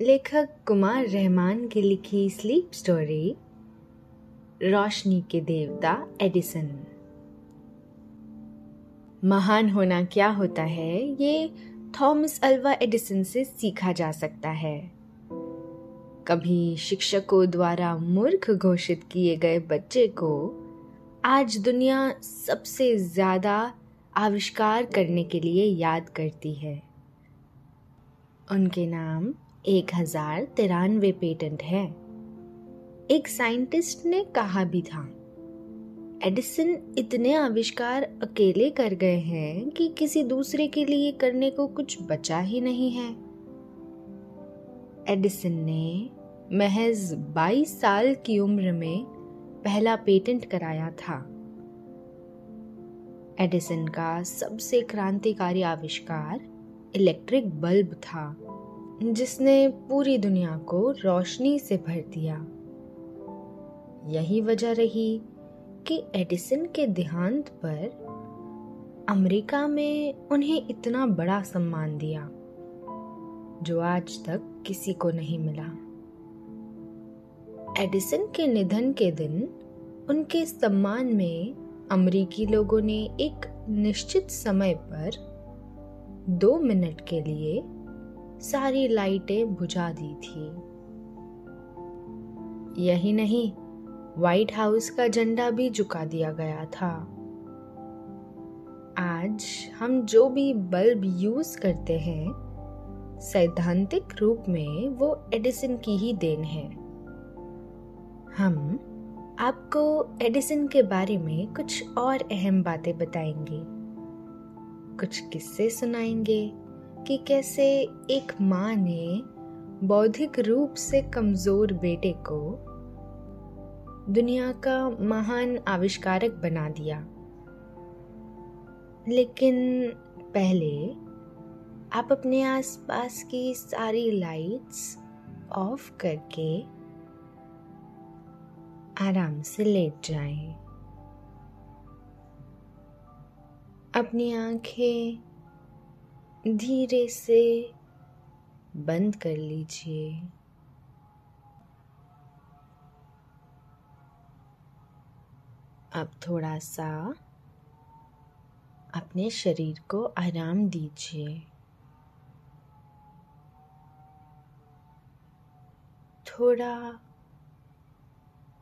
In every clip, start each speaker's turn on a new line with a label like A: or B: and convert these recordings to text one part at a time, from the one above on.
A: लेखक कुमार रहमान की लिखी स्लीप स्टोरी रोशनी के देवता एडिसन। महान होना क्या होता है, ये थॉमस अल्वा एडिसन से सीखा जा सकता है। कभी शिक्षकों द्वारा मूर्ख घोषित किए गए बच्चे को आज दुनिया सबसे ज़्यादा आविष्कार करने के लिए याद करती है। उनके नाम एक हज़ार तिरानवे पेटेंट है। एक साइंटिस्ट ने कहा भी था, एडिसन इतने आविष्कार अकेले कर गए हैं कि किसी दूसरे के लिए करने को कुछ बचा ही नहीं है। एडिसन ने महज 22 साल की उम्र में पहला पेटेंट कराया था। एडिसन का सबसे क्रांतिकारी आविष्कार इलेक्ट्रिक बल्ब था। जिसने पूरी दुनिया को रोशनी से भर दिया। यही वजह रही कि एडिसन के देहांत पर अमेरिका में उन्हें इतना बड़ा सम्मान दिया, जो आज तक किसी को नहीं मिला। एडिसन के निधन के दिन उनके सम्मान में अमरीकी लोगों ने एक निश्चित समय पर दो मिनट के लिए सारी लाइटें बुझा दी थी। यही नहीं व्हाइट हाउस का झंडा भी झुका दिया गया था। आज हम जो भी बल्ब यूज़ करते हैं, सैद्धांतिक रूप में वो एडिसन की ही देन है। हम आपको एडिसन के बारे में कुछ और अहम बातें बताएँगे। कुछ किस्से सुनाएँगे कि कैसे एक माँ ने बौद्धिक रूप से कमज़ोर बेटे को दुनिया का महान आविष्कारक बना दिया लेकिन पहले आप अपने आसपास की सारी लाइट्स ऑफ़ करके आराम से लेट जाएँ। अपनी आँखें धीरे से बंद कर लीजिए। अब थोड़ा सा अपने शरीर को आराम दीजिए। थोड़ा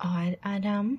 A: और आराम।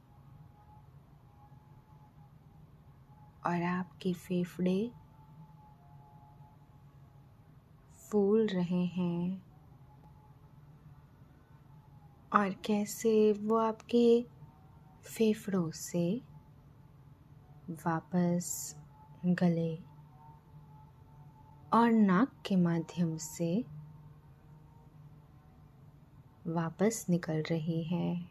A: और आपके फेफड़े फूल रहे हैं। और कैसे वो आपके फेफड़ों से वापस गले और नाक के माध्यम से वापस निकल रही है।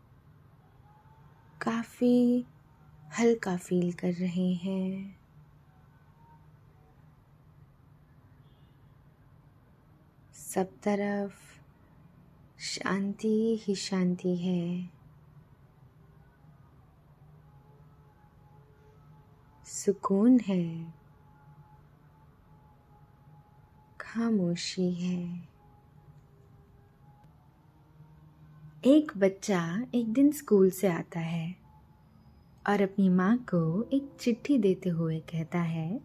A: काफ़ी, हल्का फील कर रहे हैं। सब तरफ़ शांति ही शांति है। सुकून है। खामोशी है। एक बच्चा एक दिन स्कूल से आता है और अपनी माँ को एक चिट्ठी देते हुए कहता है,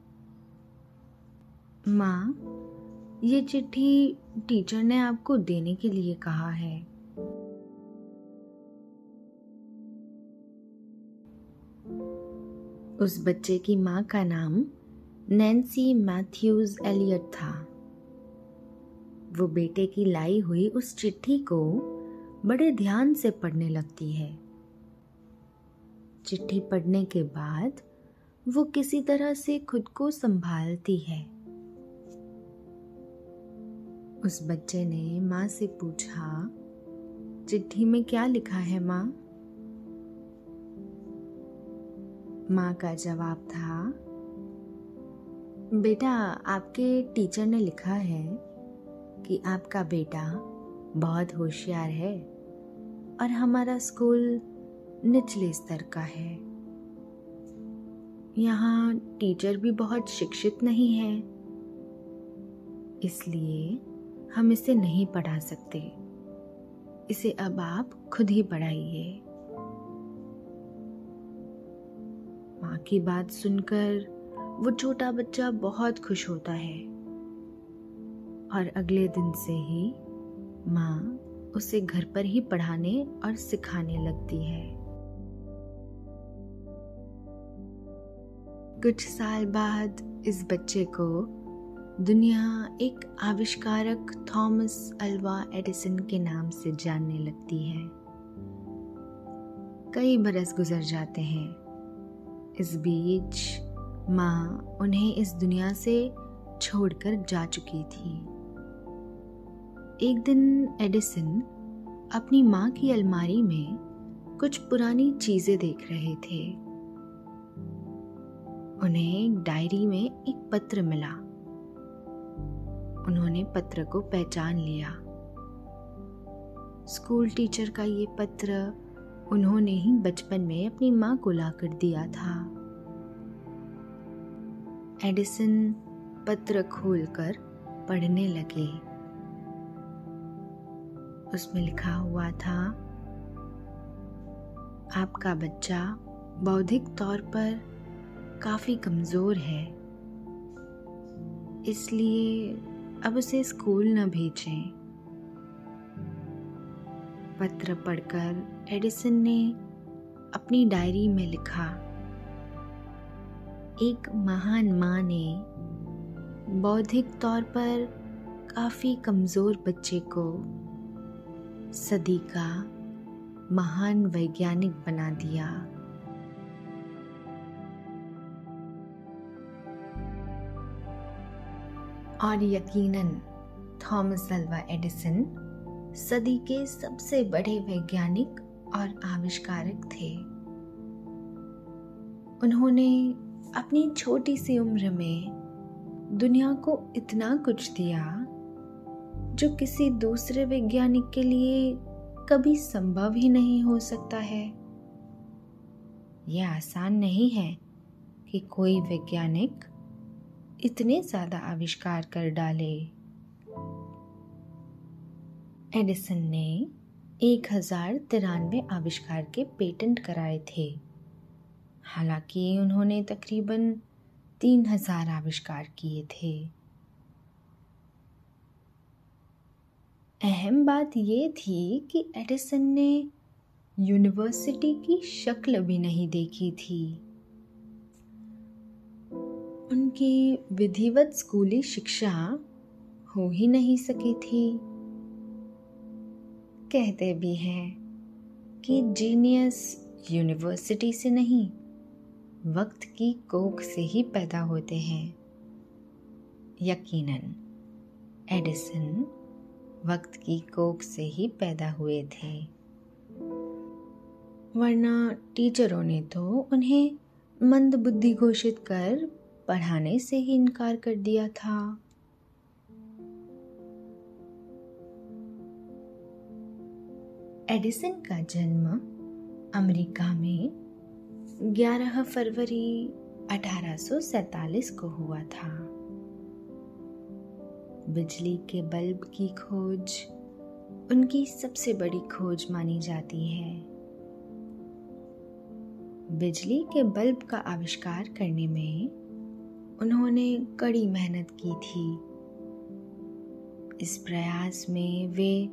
A: माँ, ये चिट्ठी टीचर ने आपको देने के लिए कहा है। उस बच्चे की माँ का नाम नैन्सी मैथ्यूज एलियट था। वो बेटे की लाई हुई उस चिट्ठी को बड़े ध्यान से पढ़ने लगती है। चिट्ठी पढ़ने के बाद वो किसी तरह से खुद को संभालती है। उस बच्चे ने माँ से पूछा, चिट्ठी में क्या लिखा है माँ? माँ का जवाब था, बेटा, आपके टीचर ने लिखा है कि आपका बेटा बहुत होशियार है और हमारा स्कूल निचले स्तर का है। यहाँ टीचर भी बहुत शिक्षित नहीं है, इसलिए हम इसे नहीं पढ़ा सकते। इसे अब आप खुद ही पढ़ाइए। माँ की बात सुनकर वो छोटा बच्चा बहुत खुश होता है और अगले दिन से ही माँ उसे घर पर ही पढ़ाने और सिखाने लगती है। कुछ साल बाद इस बच्चे को दुनिया एक आविष्कारक थॉमस अल्वा एडिसन के नाम से जानने लगती है। कई बरस गुजर जाते हैं। इस बीच माँ उन्हें इस दुनिया से छोड़कर जा चुकी थी। एक दिन एडिसन अपनी माँ की अलमारी में कुछ पुरानी चीज़ें देख रहे थे। उन्हें एक डायरी में एक पत्र मिला। उन्होंने पत्र को पहचान लिया। स्कूल टीचर का ये पत्र उन्होंने ही बचपन में अपनी माँ को लाकर दिया था। एडिसन पत्र खोलकर पढ़ने लगे। उसमें लिखा हुआ था, आपका बच्चा बौद्धिक तौर पर काफ़ी कमज़ोर है, इसलिए अब उसे स्कूल न भेजें। पत्र पढ़कर एडिसन ने अपनी डायरी में लिखा, एक महान माँ ने बौद्धिक तौर पर काफ़ी कमज़ोर बच्चे को सदी का महान वैज्ञानिक बना दिया। और यकीनन थॉमस अल्वा एडिसन सदी के सबसे बड़े वैज्ञानिक और आविष्कारक थे। उन्होंने अपनी छोटी सी उम्र में दुनिया को इतना कुछ दिया जो किसी दूसरे वैज्ञानिक के लिए कभी संभव ही नहीं हो सकता है। यह आसान नहीं है कि कोई वैज्ञानिक इतने ज़्यादा आविष्कार कर डाले। एडिसन ने एक हज़ार तिरानवे आविष्कार के पेटेंट कराए थे। हालाँकि उन्होंने तकरीबन तीन हज़ार आविष्कार किए थे। अहम बात ये थी कि एडिसन ने यूनिवर्सिटी की शक्ल भी नहीं देखी थी। उनकी विधिवत स्कूली शिक्षा हो ही नहीं सकी थी। कहते भी हैं कि जीनियस यूनिवर्सिटी से नहीं, वक्त की कोख से ही पैदा होते हैं। यकीनन, एडिसन वक्त की कोख से ही पैदा हुए थे। वरना टीचरों ने तो उन्हें मंद बुद्धि घोषित कर पढ़ाने से ही इनकार कर दिया था। एडिसन का जन्म अमेरिका में 11 फरवरी 1847 को हुआ था। बिजली के बल्ब की खोज, उनकी सबसे बड़ी खोज मानी जाती है। बिजली के बल्ब का आविष्कार करने में उन्होंने कड़ी मेहनत की थी। इस प्रयास में वे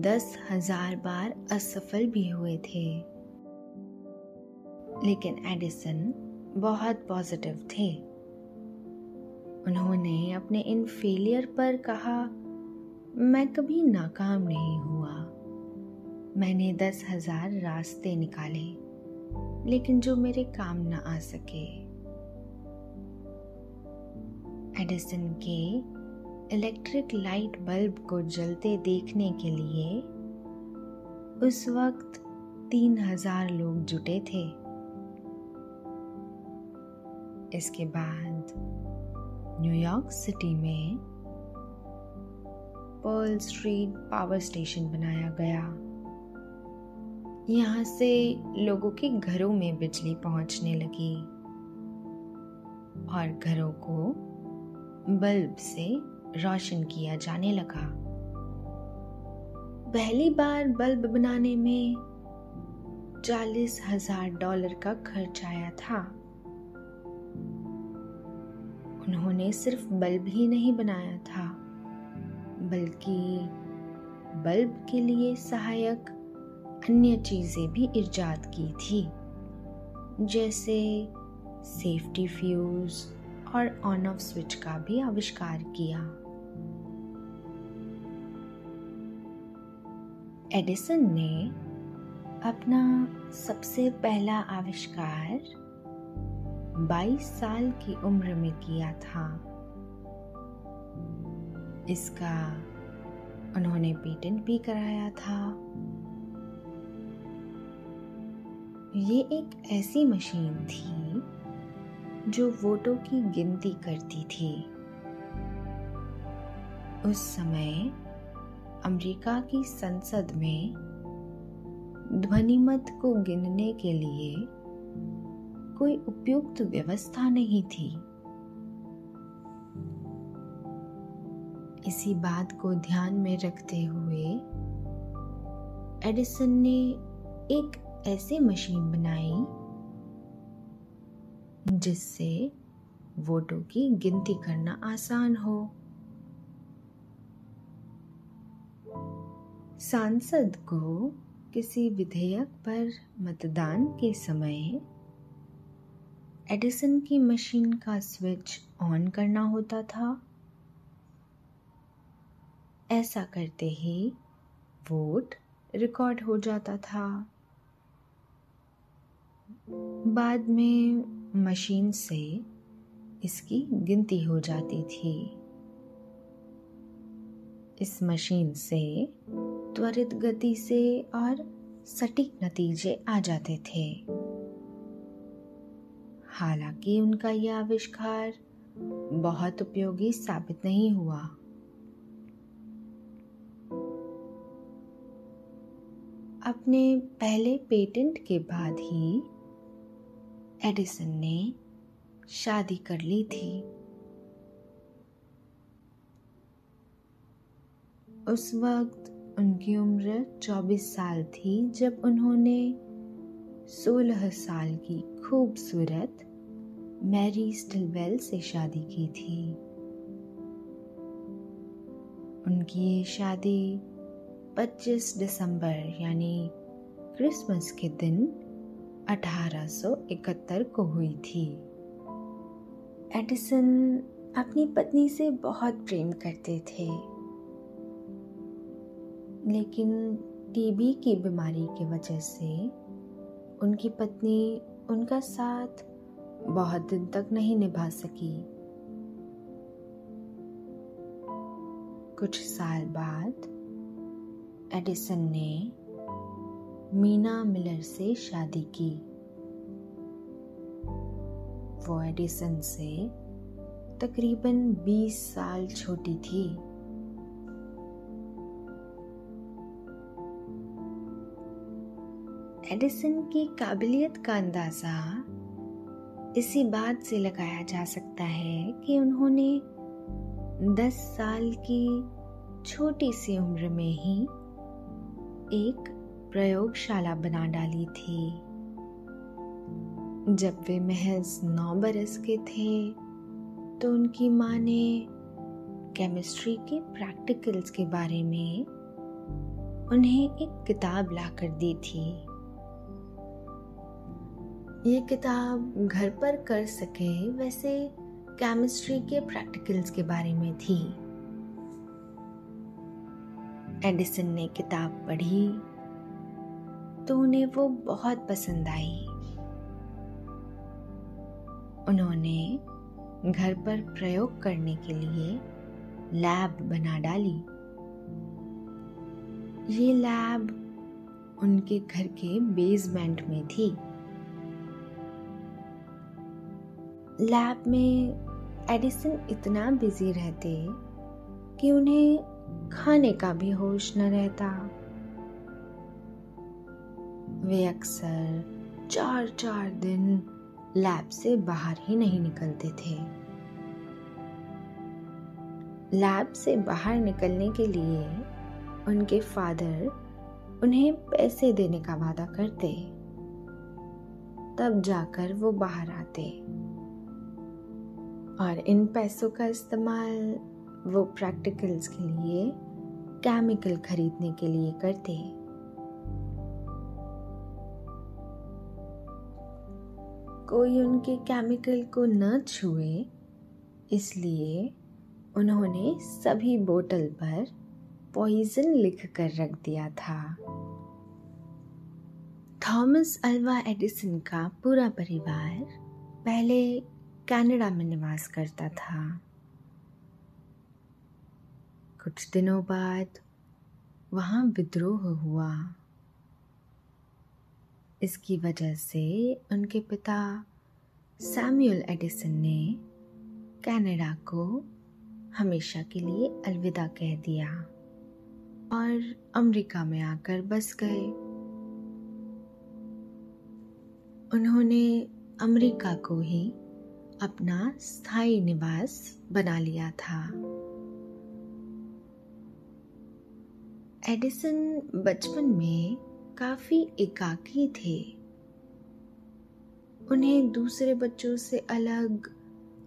A: दस हज़ार बार असफल भी हुए थे। लेकिन एडिसन बहुत पॉजिटिव थे। उन्होंने अपने इन फेलियर पर कहा, मैं कभी नाकाम नहीं हुआ। मैंने दस हज़ार रास्ते निकाले, लेकिन जो मेरे काम न आ सके। एडिसन के इलेक्ट्रिक लाइट बल्ब को जलते देखने के लिए उस वक्त तीन हज़ार लोग जुटे थे। इसके बाद न्यूयॉर्क सिटी में पर्ल स्ट्रीट पावर स्टेशन बनाया गया। यहाँ से लोगों के घरों में बिजली पहुँचने लगी और घरों को बल्ब से रोशन किया जाने लगा। पहली बार बल्ब बनाने में चालीस हज़ार डॉलर का खर्च आया था। उन्होंने सिर्फ़ बल्ब ही नहीं बनाया था, बल्कि बल्ब के लिए सहायक अन्य चीज़ें भी इजाद की थी, जैसे सेफ्टी फ्यूज और ऑन ऑफ़ स्विच का भी आविष्कार किया। एडिसन ने अपना सबसे पहला आविष्कार 22 साल की उम्र में किया था। इसका उन्होंने पेटेंट भी कराया था। ये एक ऐसी मशीन थी जो वोटों की गिनती करती थी। उस समय अमेरिका की संसद में ध्वनिमत को गिनने के लिए कोई उपयुक्त व्यवस्था नहीं थी। इसी बात को ध्यान में रखते हुए एडिसन ने एक ऐसी मशीन बनाई, जिससे वोटों की गिनती करना आसान हो। सांसद को किसी विधेयक पर मतदान के समय एडिसन की मशीन का स्विच ऑन करना होता था। ऐसा करते ही वोट रिकॉर्ड हो जाता था। बाद में मशीन से इसकी गिनती हो जाती थी। इस मशीन से त्वरित गति से और सटीक नतीजे आ जाते थे। हालाँकि उनका यह आविष्कार बहुत उपयोगी साबित नहीं हुआ। अपने पहले पेटेंट के बाद ही एडिसन ने शादी कर ली थी। उस वक्त उनकी उम्र 24 साल थी जब उन्होंने 16 साल की खूबसूरत मैरी स्टिलवेल से शादी की थी। उनकी ये शादी 25 दिसंबर, यानी क्रिसमस के दिन 1871 को हुई थी। एडिसन अपनी पत्नी से बहुत प्रेम करते थे। लेकिन टीबी की बीमारी की वजह से उनकी पत्नी उनका साथ बहुत दिन तक नहीं निभा सकी। कुछ साल बाद, एडिसन ने मीना मिलर से शादी की। वो एडिसन से तकरीबन 20 साल छोटी थी। एडिसन की काबिलियत का अंदाज़ा इसी बात से लगाया जा सकता है कि उन्होंने 10 साल की छोटी सी उम्र में ही एक प्रयोगशाला बना डाली थी। जब वे महज नौ बरस के थे तो उनकी माँ ने केमिस्ट्री के प्रैक्टिकल्स के बारे में उन्हें एक किताब ला कर दी थी। ये किताब घर पर कर सके वैसे केमिस्ट्री के प्रैक्टिकल्स के बारे में थी। एडिसन ने किताब पढ़ी तो उन्हें वो बहुत पसंद आई। उन्होंने घर पर प्रयोग करने के लिए लैब बना डाली। ये लैब उनके घर के बेसमेंट में थी। लैब में एडिसन इतना बिज़ी रहते कि उन्हें खाने का भी होश न रहता। वे अक्सर चार चार दिन लैब से बाहर ही नहीं निकलते थे। लैब से बाहर निकलने के लिए उनके फादर उन्हें पैसे देने का वादा करते। तब जाकर वो बाहर आते। और इन पैसों का इस्तेमाल वो प्रैक्टिकल्स के लिए केमिकल खरीदने के लिए करते कोई उनके केमिकल को न छुए, इसलिए उन्होंने सभी बोतल पर पॉइजन लिख कर रख दिया था। थॉमस अल्वा एडिसन का पूरा परिवार पहले कनाडा में निवास करता था। कुछ दिनों बाद वहाँ विद्रोह हुआ। इसकी वजह से उनके पिता सैमुअल एडिसन ने कनाडा को हमेशा के लिए अलविदा कह दिया और अमेरिका में आकर बस गए। उन्होंने अमेरिका को ही अपना स्थायी निवास बना लिया था। एडिसन बचपन में काफ़ी एकाकी थे। उन्हें दूसरे बच्चों से अलग,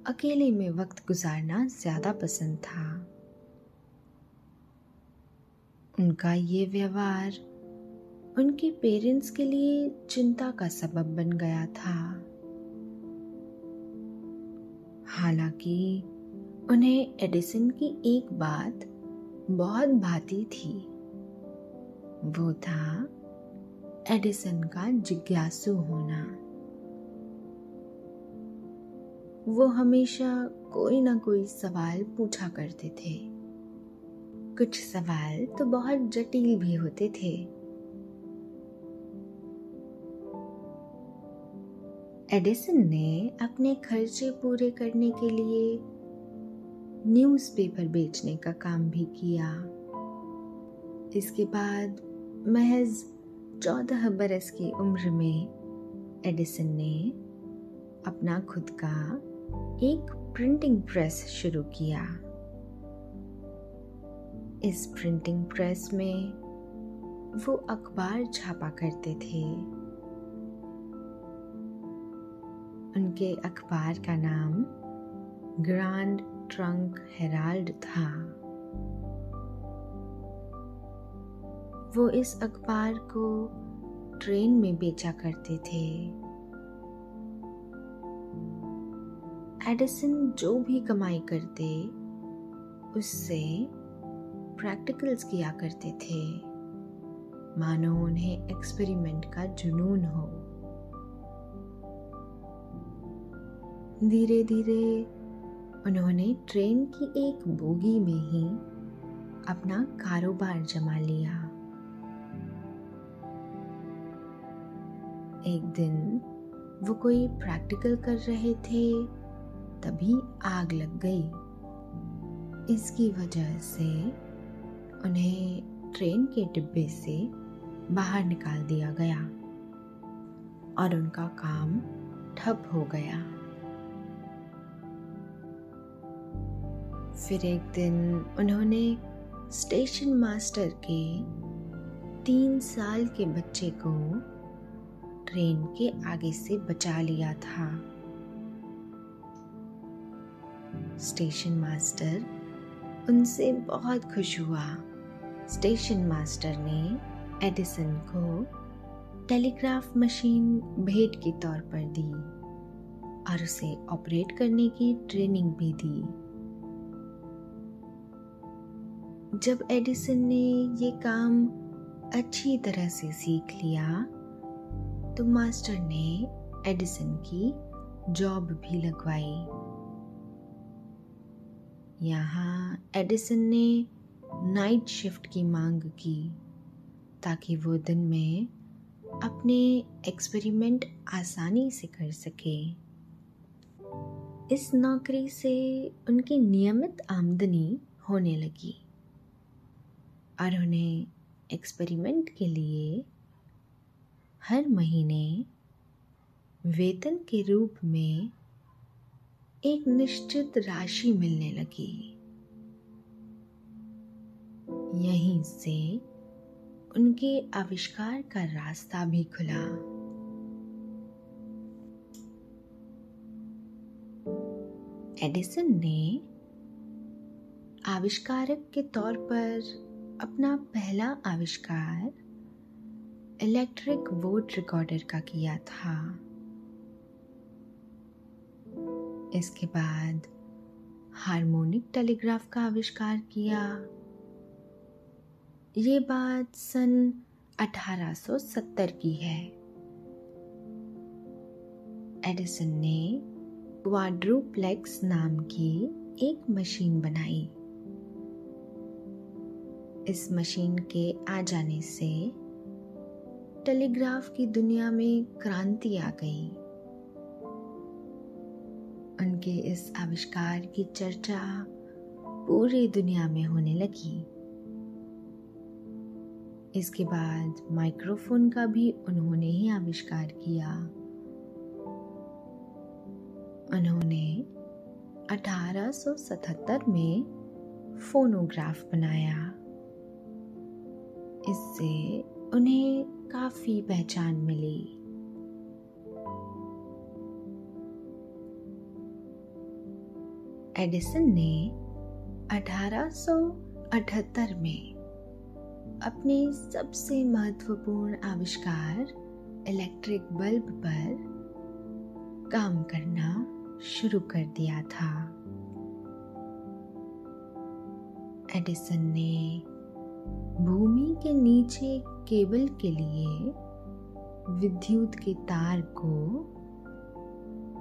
A: अकेले में वक्त गुजारना ज़्यादा पसंद था। उनका ये व्यवहार उनके पेरेंट्स के लिए चिंता का सबब बन गया था। हालाँकि उन्हें एडिसन की एक बात बहुत भाती थी। वो था एडिसन का जिज्ञासु होना। वो हमेशा कोई ना कोई सवाल पूछा करते थे। कुछ सवाल तो बहुत जटिल भी होते थे। एडिसन ने अपने खर्चे पूरे करने के लिए न्यूज़पेपर बेचने का काम भी किया। इसके बाद महज चौदह बरस की उम्र में एडिसन ने अपना खुद का एक प्रिंटिंग प्रेस शुरू किया। इस प्रिंटिंग प्रेस में वो अखबार छापा करते थे। उनके अखबार का नाम ग्रांड ट्रंक हेराल्ड था। वो इस अखबार को ट्रेन में बेचा करते थे। एडिसन जो भी कमाई करते, उससे प्रैक्टिकल्स किया करते थे। मानो उन्हें एक्सपेरिमेंट का जुनून हो। धीरे धीरे उन्होंने ट्रेन की एक बोगी में ही अपना कारोबार जमा लिया। एक दिन वो कोई प्रैक्टिकल कर रहे थे, तभी आग लग गई। इसकी वजह से उन्हें ट्रेन के डिब्बे से बाहर निकाल दिया गया और उनका काम ठप हो गया। फिर एक दिन उन्होंने स्टेशन मास्टर के तीन साल के बच्चे को ट्रेन के आगे से बचा लिया था। स्टेशन मास्टर उनसे बहुत खुश हुआ। स्टेशन मास्टर ने एडिसन को टेलीग्राफ मशीन भेंट के तौर पर दी और उसे ऑपरेट करने की ट्रेनिंग भी दी। जब एडिसन ने ये काम अच्छी तरह से सीख लिया तो मास्टर ने एडिसन की जॉब भी लगवाई। यहाँ एडिसन ने नाइट शिफ्ट की मांग की ताकि वो दिन में अपने एक्सपेरिमेंट आसानी से कर सके। इस नौकरी से उनकी नियमित आमदनी होने लगी। और उन्हें एक्सपेरिमेंट के लिए हर महीने वेतन के रूप में एक निश्चित राशि मिलने लगी। यहीं से उनके आविष्कार का रास्ता भी खुला। एडिसन ने आविष्कारक के तौर पर अपना पहला आविष्कार इलेक्ट्रिक वोट रिकॉर्डर का किया था। इसके बाद हार्मोनिक टेलीग्राफ का आविष्कार किया। ये बात सन 1870 की है। एडिसन ने क्वाड्रोप्लेक्स नाम की एक मशीन बनाई। इस मशीन के आ जाने से टेलीग्राफ की दुनिया में क्रांति आ गई। उनके इस आविष्कार की चर्चा पूरी दुनिया में होने लगी। इसके बाद माइक्रोफोन का भी उन्होंने ही आविष्कार किया। उन्होंने 1877 में फोनोग्राफ बनाया। इससे उन्हें काफ़ी पहचान मिली। एडिसन ने 1878 में अपने सबसे महत्वपूर्ण आविष्कार इलेक्ट्रिक बल्ब पर काम करना शुरू कर दिया था। एडिसन ने भूमि के नीचे केबल के लिए विद्युत के तार को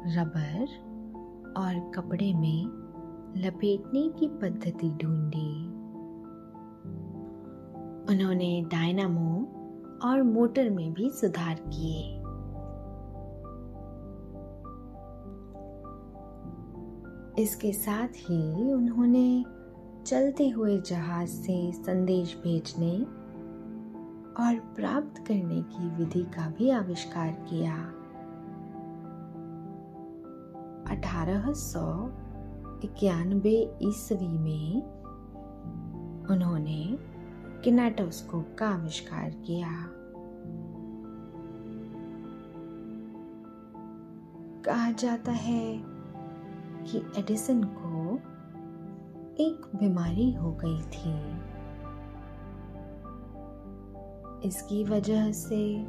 A: रबर और कपड़े में लपेटने की पद्धति ढूंढी। उन्होंने डायनामो और मोटर में भी सुधार किए। इसके साथ ही उन्होंने चलते हुए जहाज़ से संदेश भेजने और प्राप्त करने की विधि का भी आविष्कार किया। अठारह सौ इक्यानवे ईस्वी में उन्होंने किनेटोस्कोप का आविष्कार किया। कहा जाता है कि एडिसन को एक बीमारी हो गई थी। इसकी वजह से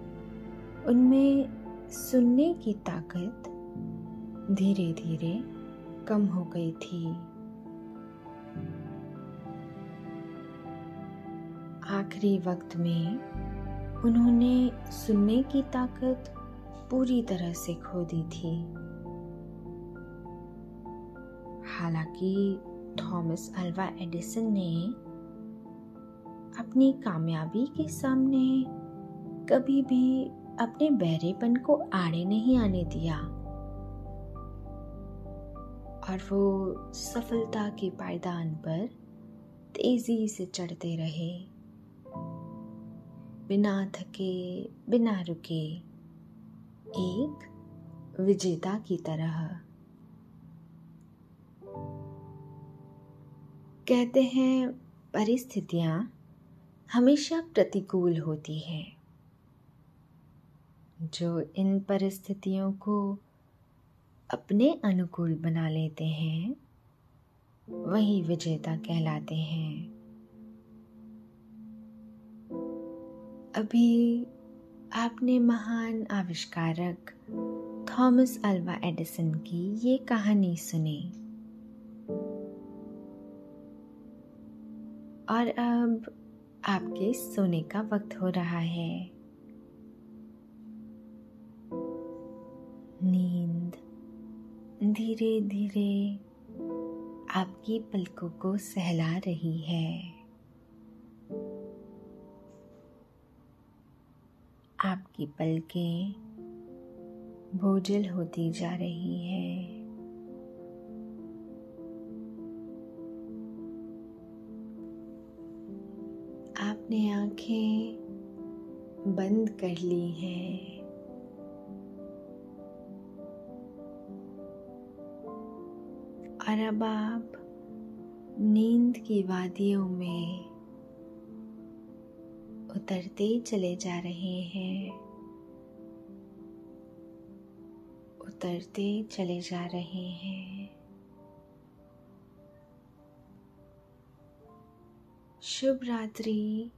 A: उनमें सुनने की ताकत धीरे धीरे कम हो गई थी। आखिरी वक्त में उन्होंने सुनने की ताकत पूरी तरह से खो दी थी। हालाँकि थॉमस अल्वा एडिसन ने अपनी कामयाबी के सामने कभी भी अपने बहरेपन को आड़े नहीं आने दिया। और वो सफलता के पायदान पर तेज़ी से चढ़ते रहे। बिना थके, बिना रुके, एक विजेता की तरह। कहते हैं, परिस्थितियाँ हमेशा प्रतिकूल होती हैं। जो इन परिस्थितियों को अपने अनुकूल बना लेते हैं, वही विजेता कहलाते हैं। अभी आपने महान आविष्कारक थॉमस अल्वा एडिसन की ये कहानी सुनी। और अब आपके सोने का वक्त हो रहा है। नींद धीरे धीरे आपकी पलकों को सहला रही है। आपकी पलकें बोझल होती जा रही है। आपने आँखें बंद कर ली हैं। और अब आप नींद की वादियों में उतरते चले जा रहे हैं। उतरते चले जा रहे हैं। शुभ रात्रि।